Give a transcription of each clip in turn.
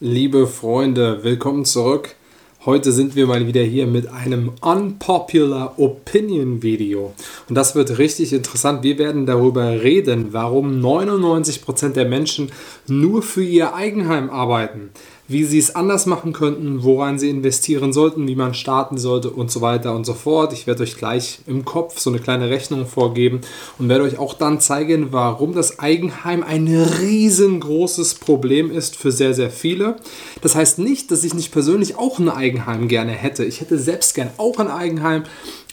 Liebe Freunde, willkommen zurück. Heute sind wir mal wieder hier mit einem Unpopular Opinion Video. Und das wird richtig interessant. Wir werden darüber reden, warum 99% der Menschen nur für ihr Eigenheim arbeiten wie sie es anders machen könnten, woran sie investieren sollten, wie man starten sollte und so weiter und so fort. Ich werde euch gleich im Kopf so eine kleine Rechnung vorgeben und werde euch auch dann zeigen, warum das Eigenheim ein riesengroßes Problem ist für sehr, sehr viele. Das heißt nicht, dass ich nicht persönlich auch ein Eigenheim gerne hätte. Ich hätte selbst gern auch ein Eigenheim,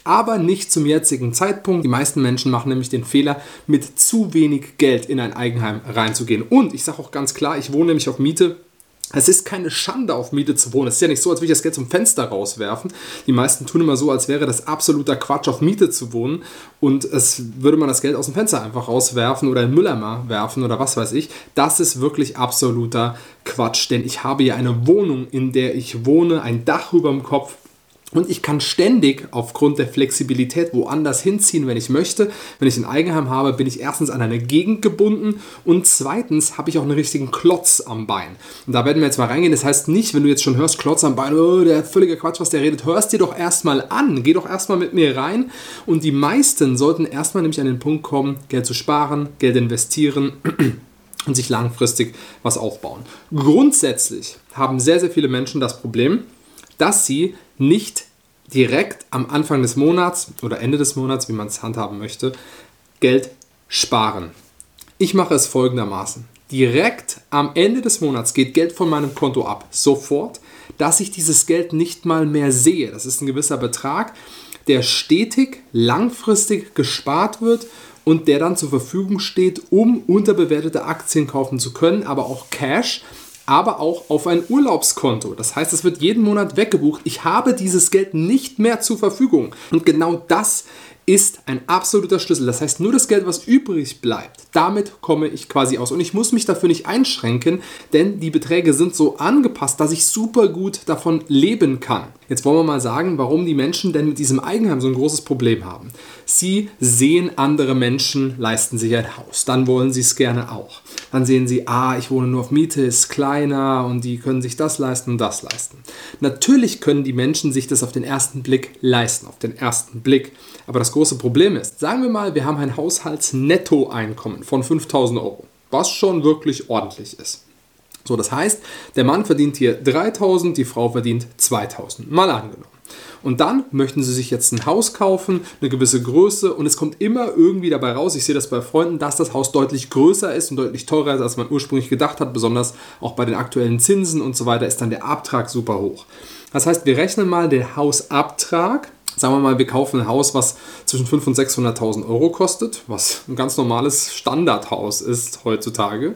aber nicht zum jetzigen Zeitpunkt. Die meisten Menschen machen nämlich den Fehler, mit zu wenig Geld in ein Eigenheim reinzugehen. Und ich sage auch ganz klar, ich wohne nämlich auf Miete es ist keine Schande, auf Miete zu wohnen. Es ist ja nicht so, als würde ich das Geld zum Fenster rauswerfen. Die meisten tun immer so, als wäre das absoluter Quatsch, auf Miete zu wohnen. Und es würde man das Geld aus dem Fenster einfach rauswerfen oder in Mülleimer werfen oder was weiß ich. Das ist wirklich absoluter Quatsch, denn ich habe ja eine Wohnung, in der ich wohne, ein Dach über dem Kopf, und ich kann ständig aufgrund der Flexibilität woanders hinziehen, wenn ich möchte. Wenn ich ein Eigenheim habe, bin ich erstens an eine Gegend gebunden und zweitens habe ich auch einen richtigen Klotz am Bein. Und da werden wir jetzt mal reingehen. Das heißt nicht, wenn du jetzt schon hörst, Klotz am Bein, oh, der völlige Quatsch, was der redet, hörst dir doch erstmal an. Geh doch erstmal mit mir rein. Und die meisten sollten erstmal nämlich an den Punkt kommen, Geld zu sparen, Geld investieren. und sich langfristig was aufbauen. Grundsätzlich haben sehr, sehr viele Menschen das Problem, dass sie nicht direkt am Anfang des Monats oder Ende des Monats, wie man es handhaben möchte, Geld sparen. Ich mache es folgendermaßen. Direkt am Ende des Monats geht Geld von meinem Konto ab. Sofort, dass ich dieses Geld nicht mal mehr sehe. Das ist ein gewisser Betrag, der stetig, langfristig gespart wird und der dann zur Verfügung steht, um unterbewertete Aktien kaufen zu können, aber auch Cash, aber auch auf ein Urlaubskonto. Das heißt, es wird jeden Monat weggebucht. Ich habe dieses Geld nicht mehr zur Verfügung. Und genau das ist ein absoluter Schlüssel. Das heißt, nur das Geld, was übrig bleibt, damit komme ich quasi aus. Und ich muss mich dafür nicht einschränken, denn die Beträge sind so angepasst, dass ich super gut davon leben kann. Jetzt wollen wir mal sagen, warum die Menschen denn mit diesem Eigenheim so ein großes Problem haben. Sie sehen andere Menschen leisten sich ein Haus, dann wollen sie es gerne auch. Dann sehen sie, ah, ich wohne nur auf Miete, ist kleiner und die können sich das leisten und das leisten. Natürlich können die Menschen sich das auf den ersten Blick leisten, auf den ersten Blick. Aber das große Problem ist, sagen wir mal, wir haben ein Haushaltsnettoeinkommen von 5000 Euro, was schon wirklich ordentlich ist. So, das heißt, der Mann verdient hier 3000, die Frau verdient 2000. Mal angenommen. Und dann möchten sie sich jetzt ein Haus kaufen, eine gewisse Größe und es kommt immer irgendwie dabei raus, ich sehe das bei Freunden, dass das Haus deutlich größer ist und deutlich teurer ist, als man ursprünglich gedacht hat, besonders auch bei den aktuellen Zinsen und so weiter ist dann der Abtrag super hoch. Das heißt, wir rechnen mal den Hausabtrag Sagen wir mal, wir kaufen ein Haus, was zwischen 500.000 und 600.000 Euro kostet, was ein ganz normales Standardhaus ist heutzutage.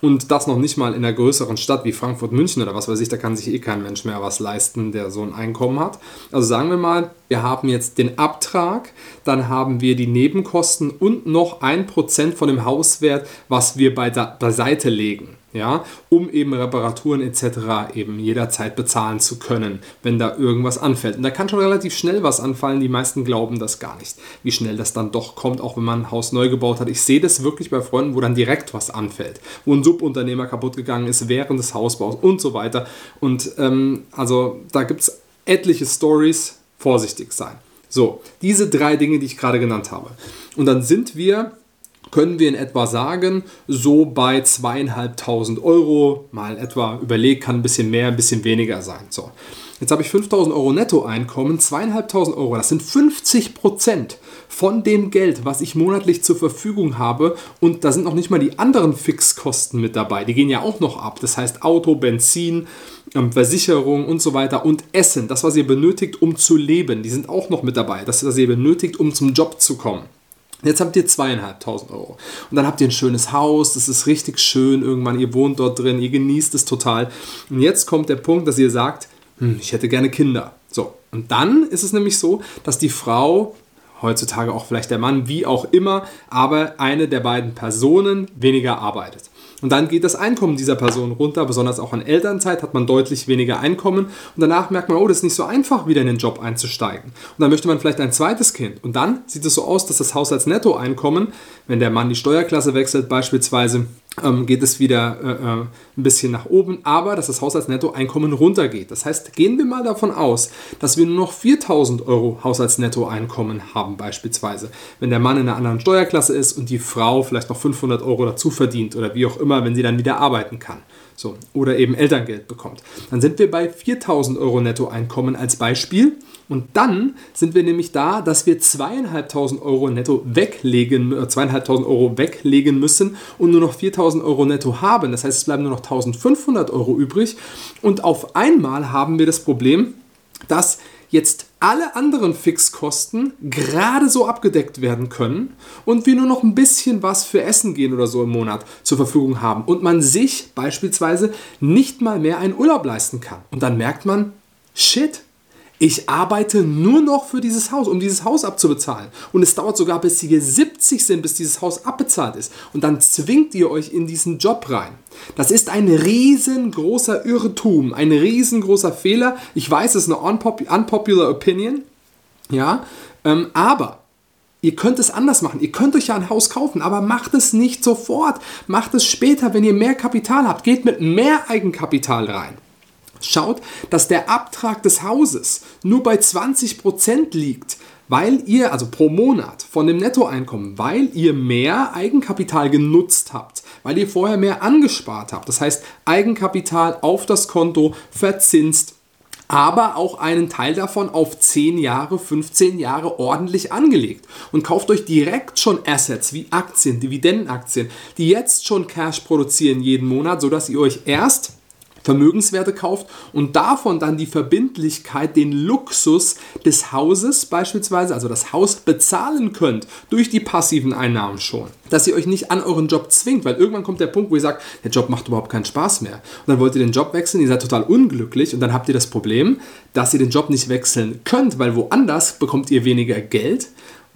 Und das noch nicht mal in einer größeren Stadt wie Frankfurt, München oder was weiß ich, da kann sich eh kein Mensch mehr was leisten, der so ein Einkommen hat. Also sagen wir mal, wir haben jetzt den Abtrag, dann haben wir die Nebenkosten und noch ein Prozent von dem Hauswert, was wir beiseite legen ja, um eben Reparaturen etc. eben jederzeit bezahlen zu können, wenn da irgendwas anfällt. Und da kann schon relativ schnell was anfallen. Die meisten glauben das gar nicht, wie schnell das dann doch kommt, auch wenn man ein Haus neu gebaut hat. Ich sehe das wirklich bei Freunden, wo dann direkt was anfällt, wo ein Subunternehmer kaputt gegangen ist während des Hausbaus und so weiter. Und ähm, also da gibt es etliche Stories. Vorsichtig sein. So, diese drei Dinge, die ich gerade genannt habe. Und dann sind wir können wir in etwa sagen, so bei zweieinhalbtausend Euro, mal etwa überlegt, kann ein bisschen mehr, ein bisschen weniger sein. So. Jetzt habe ich 5000 Euro Nettoeinkommen, zweieinhalbtausend Euro, das sind 50 Prozent von dem Geld, was ich monatlich zur Verfügung habe. Und da sind noch nicht mal die anderen Fixkosten mit dabei. Die gehen ja auch noch ab. Das heißt Auto, Benzin, ähm, Versicherung und so weiter und Essen, das, was ihr benötigt, um zu leben, die sind auch noch mit dabei. Das, was ihr benötigt, um zum Job zu kommen. Jetzt habt ihr zweieinhalbtausend Euro. Und dann habt ihr ein schönes Haus, das ist richtig schön irgendwann, ihr wohnt dort drin, ihr genießt es total. Und jetzt kommt der Punkt, dass ihr sagt, hm, ich hätte gerne Kinder. So, und dann ist es nämlich so, dass die Frau, heutzutage auch vielleicht der Mann, wie auch immer, aber eine der beiden Personen weniger arbeitet. Und dann geht das Einkommen dieser Person runter, besonders auch in Elternzeit hat man deutlich weniger Einkommen und danach merkt man, oh, das ist nicht so einfach, wieder in den Job einzusteigen. Und dann möchte man vielleicht ein zweites Kind. Und dann sieht es so aus, dass das Haushaltsnettoeinkommen, wenn der Mann die Steuerklasse wechselt beispielsweise, ähm, geht es wieder äh, äh, ein bisschen nach oben, aber dass das Haushaltsnettoeinkommen runtergeht. Das heißt, gehen wir mal davon aus, dass wir nur noch 4000 Euro Haushaltsnettoeinkommen haben beispielsweise. Wenn der Mann in einer anderen Steuerklasse ist und die Frau vielleicht noch 500 Euro dazu verdient oder wie auch immer, wenn sie dann wieder arbeiten kann. So, oder eben Elterngeld bekommt. Dann sind wir bei 4000 Euro Nettoeinkommen als Beispiel. Und dann sind wir nämlich da, dass wir zweieinhalbtausend Euro netto weglegen, äh, zweieinhalbtausend Euro weglegen müssen und nur noch 4000 Euro netto haben. Das heißt, es bleiben nur noch 1500 Euro übrig. Und auf einmal haben wir das Problem, dass jetzt alle anderen Fixkosten gerade so abgedeckt werden können und wir nur noch ein bisschen was für Essen gehen oder so im Monat zur Verfügung haben und man sich beispielsweise nicht mal mehr einen Urlaub leisten kann. Und dann merkt man, shit, ich arbeite nur noch für dieses Haus, um dieses Haus abzubezahlen. Und es dauert sogar, bis Sie 70 sind, bis dieses Haus abbezahlt ist. Und dann zwingt ihr euch in diesen Job rein. Das ist ein riesengroßer Irrtum, ein riesengroßer Fehler. Ich weiß, es ist eine unpopular opinion. Ja, ähm, aber Ihr könnt es anders machen. Ihr könnt euch ja ein Haus kaufen, aber macht es nicht sofort. Macht es später, wenn ihr mehr Kapital habt. Geht mit mehr Eigenkapital rein schaut, dass der Abtrag des Hauses nur bei 20% liegt, weil ihr, also pro Monat von dem Nettoeinkommen, weil ihr mehr Eigenkapital genutzt habt, weil ihr vorher mehr angespart habt. Das heißt, Eigenkapital auf das Konto verzinst aber auch einen Teil davon auf 10 Jahre, 15 Jahre ordentlich angelegt und kauft euch direkt schon Assets wie Aktien, Dividendenaktien, die jetzt schon Cash produzieren jeden Monat, sodass ihr euch erst Vermögenswerte kauft und davon dann die Verbindlichkeit, den Luxus des Hauses beispielsweise, also das Haus bezahlen könnt durch die passiven Einnahmen schon. Dass ihr euch nicht an euren Job zwingt, weil irgendwann kommt der Punkt, wo ihr sagt, der Job macht überhaupt keinen Spaß mehr. Und dann wollt ihr den Job wechseln, ihr seid total unglücklich und dann habt ihr das Problem, dass ihr den Job nicht wechseln könnt, weil woanders bekommt ihr weniger Geld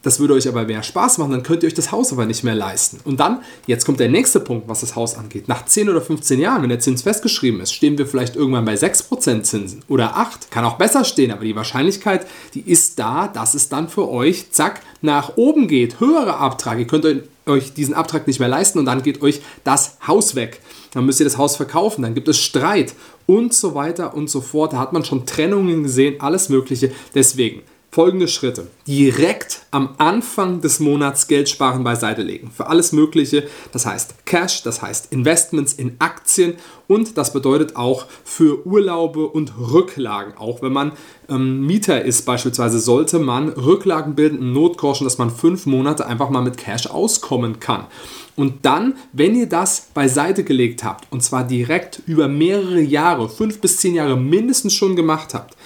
das würde euch aber mehr Spaß machen, dann könnt ihr euch das Haus aber nicht mehr leisten. Und dann, jetzt kommt der nächste Punkt, was das Haus angeht. Nach 10 oder 15 Jahren, wenn der Zins festgeschrieben ist, stehen wir vielleicht irgendwann bei 6% Zinsen oder 8. Kann auch besser stehen, aber die Wahrscheinlichkeit, die ist da, dass es dann für euch, zack, nach oben geht. Höhere Abtrag. Ihr könnt euch diesen Abtrag nicht mehr leisten und dann geht euch das Haus weg. Dann müsst ihr das Haus verkaufen, dann gibt es Streit und so weiter und so fort. Da hat man schon Trennungen gesehen, alles Mögliche. Deswegen, folgende Schritte. Direkt am Anfang des Monats Geld sparen beiseite legen. Für alles Mögliche. Das heißt Cash, das heißt Investments in Aktien und das bedeutet auch für Urlaube und Rücklagen. Auch wenn man ähm, Mieter ist beispielsweise, sollte man Rücklagen bilden, einen Notgroschen, dass man fünf Monate einfach mal mit Cash auskommen kann. Und dann, wenn ihr das beiseite gelegt habt, und zwar direkt über mehrere Jahre, fünf bis zehn Jahre mindestens schon gemacht habt,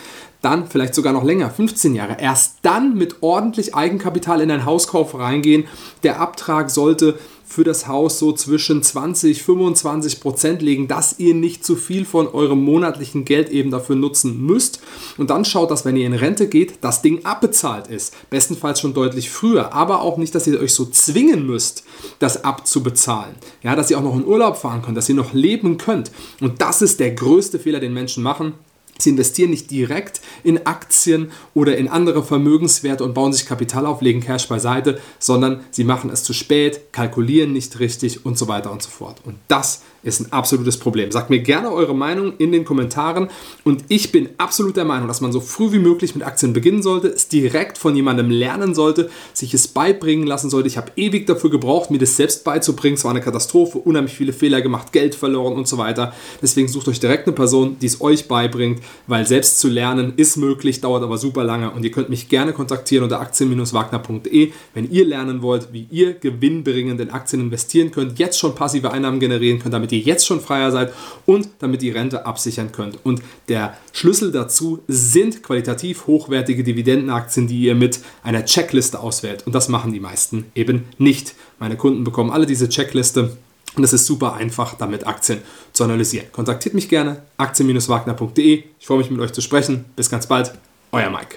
dann vielleicht sogar noch länger, 15 Jahre, erst dann mit ordentlich Eigenkapital in einen Hauskauf reingehen. Der Abtrag sollte für das Haus so zwischen 20, 25 Prozent legen, dass ihr nicht zu viel von eurem monatlichen Geld eben dafür nutzen müsst. Und dann schaut, dass wenn ihr in Rente geht, das Ding abbezahlt ist. Bestenfalls schon deutlich früher, aber auch nicht, dass ihr euch so zwingen müsst, das abzubezahlen. Ja, dass ihr auch noch in Urlaub fahren könnt, dass ihr noch leben könnt. Und das ist der größte Fehler, den Menschen machen Sie investieren nicht direkt in Aktien oder in andere Vermögenswerte und bauen sich Kapital auf, legen Cash beiseite, sondern sie machen es zu spät, kalkulieren nicht richtig und so weiter und so fort. Und das ist ein absolutes Problem. Sagt mir gerne eure Meinung in den Kommentaren und ich bin absolut der Meinung, dass man so früh wie möglich mit Aktien beginnen sollte, es direkt von jemandem lernen sollte, sich es beibringen lassen sollte. Ich habe ewig dafür gebraucht, mir das selbst beizubringen. Es war eine Katastrophe, unheimlich viele Fehler gemacht, Geld verloren und so weiter. Deswegen sucht euch direkt eine Person, die es euch beibringt, weil selbst zu lernen ist möglich, dauert aber super lange und ihr könnt mich gerne kontaktieren unter aktien-wagner.de, wenn ihr lernen wollt, wie ihr gewinnbringend in Aktien investieren könnt, jetzt schon passive Einnahmen generieren könnt, damit ihr jetzt schon freier seid und damit die Rente absichern könnt. Und der Schlüssel dazu sind qualitativ hochwertige Dividendenaktien, die ihr mit einer Checkliste auswählt. Und das machen die meisten eben nicht. Meine Kunden bekommen alle diese Checkliste und es ist super einfach, damit Aktien zu analysieren. Kontaktiert mich gerne, aktien-wagner.de. Ich freue mich, mit euch zu sprechen. Bis ganz bald, euer Mike.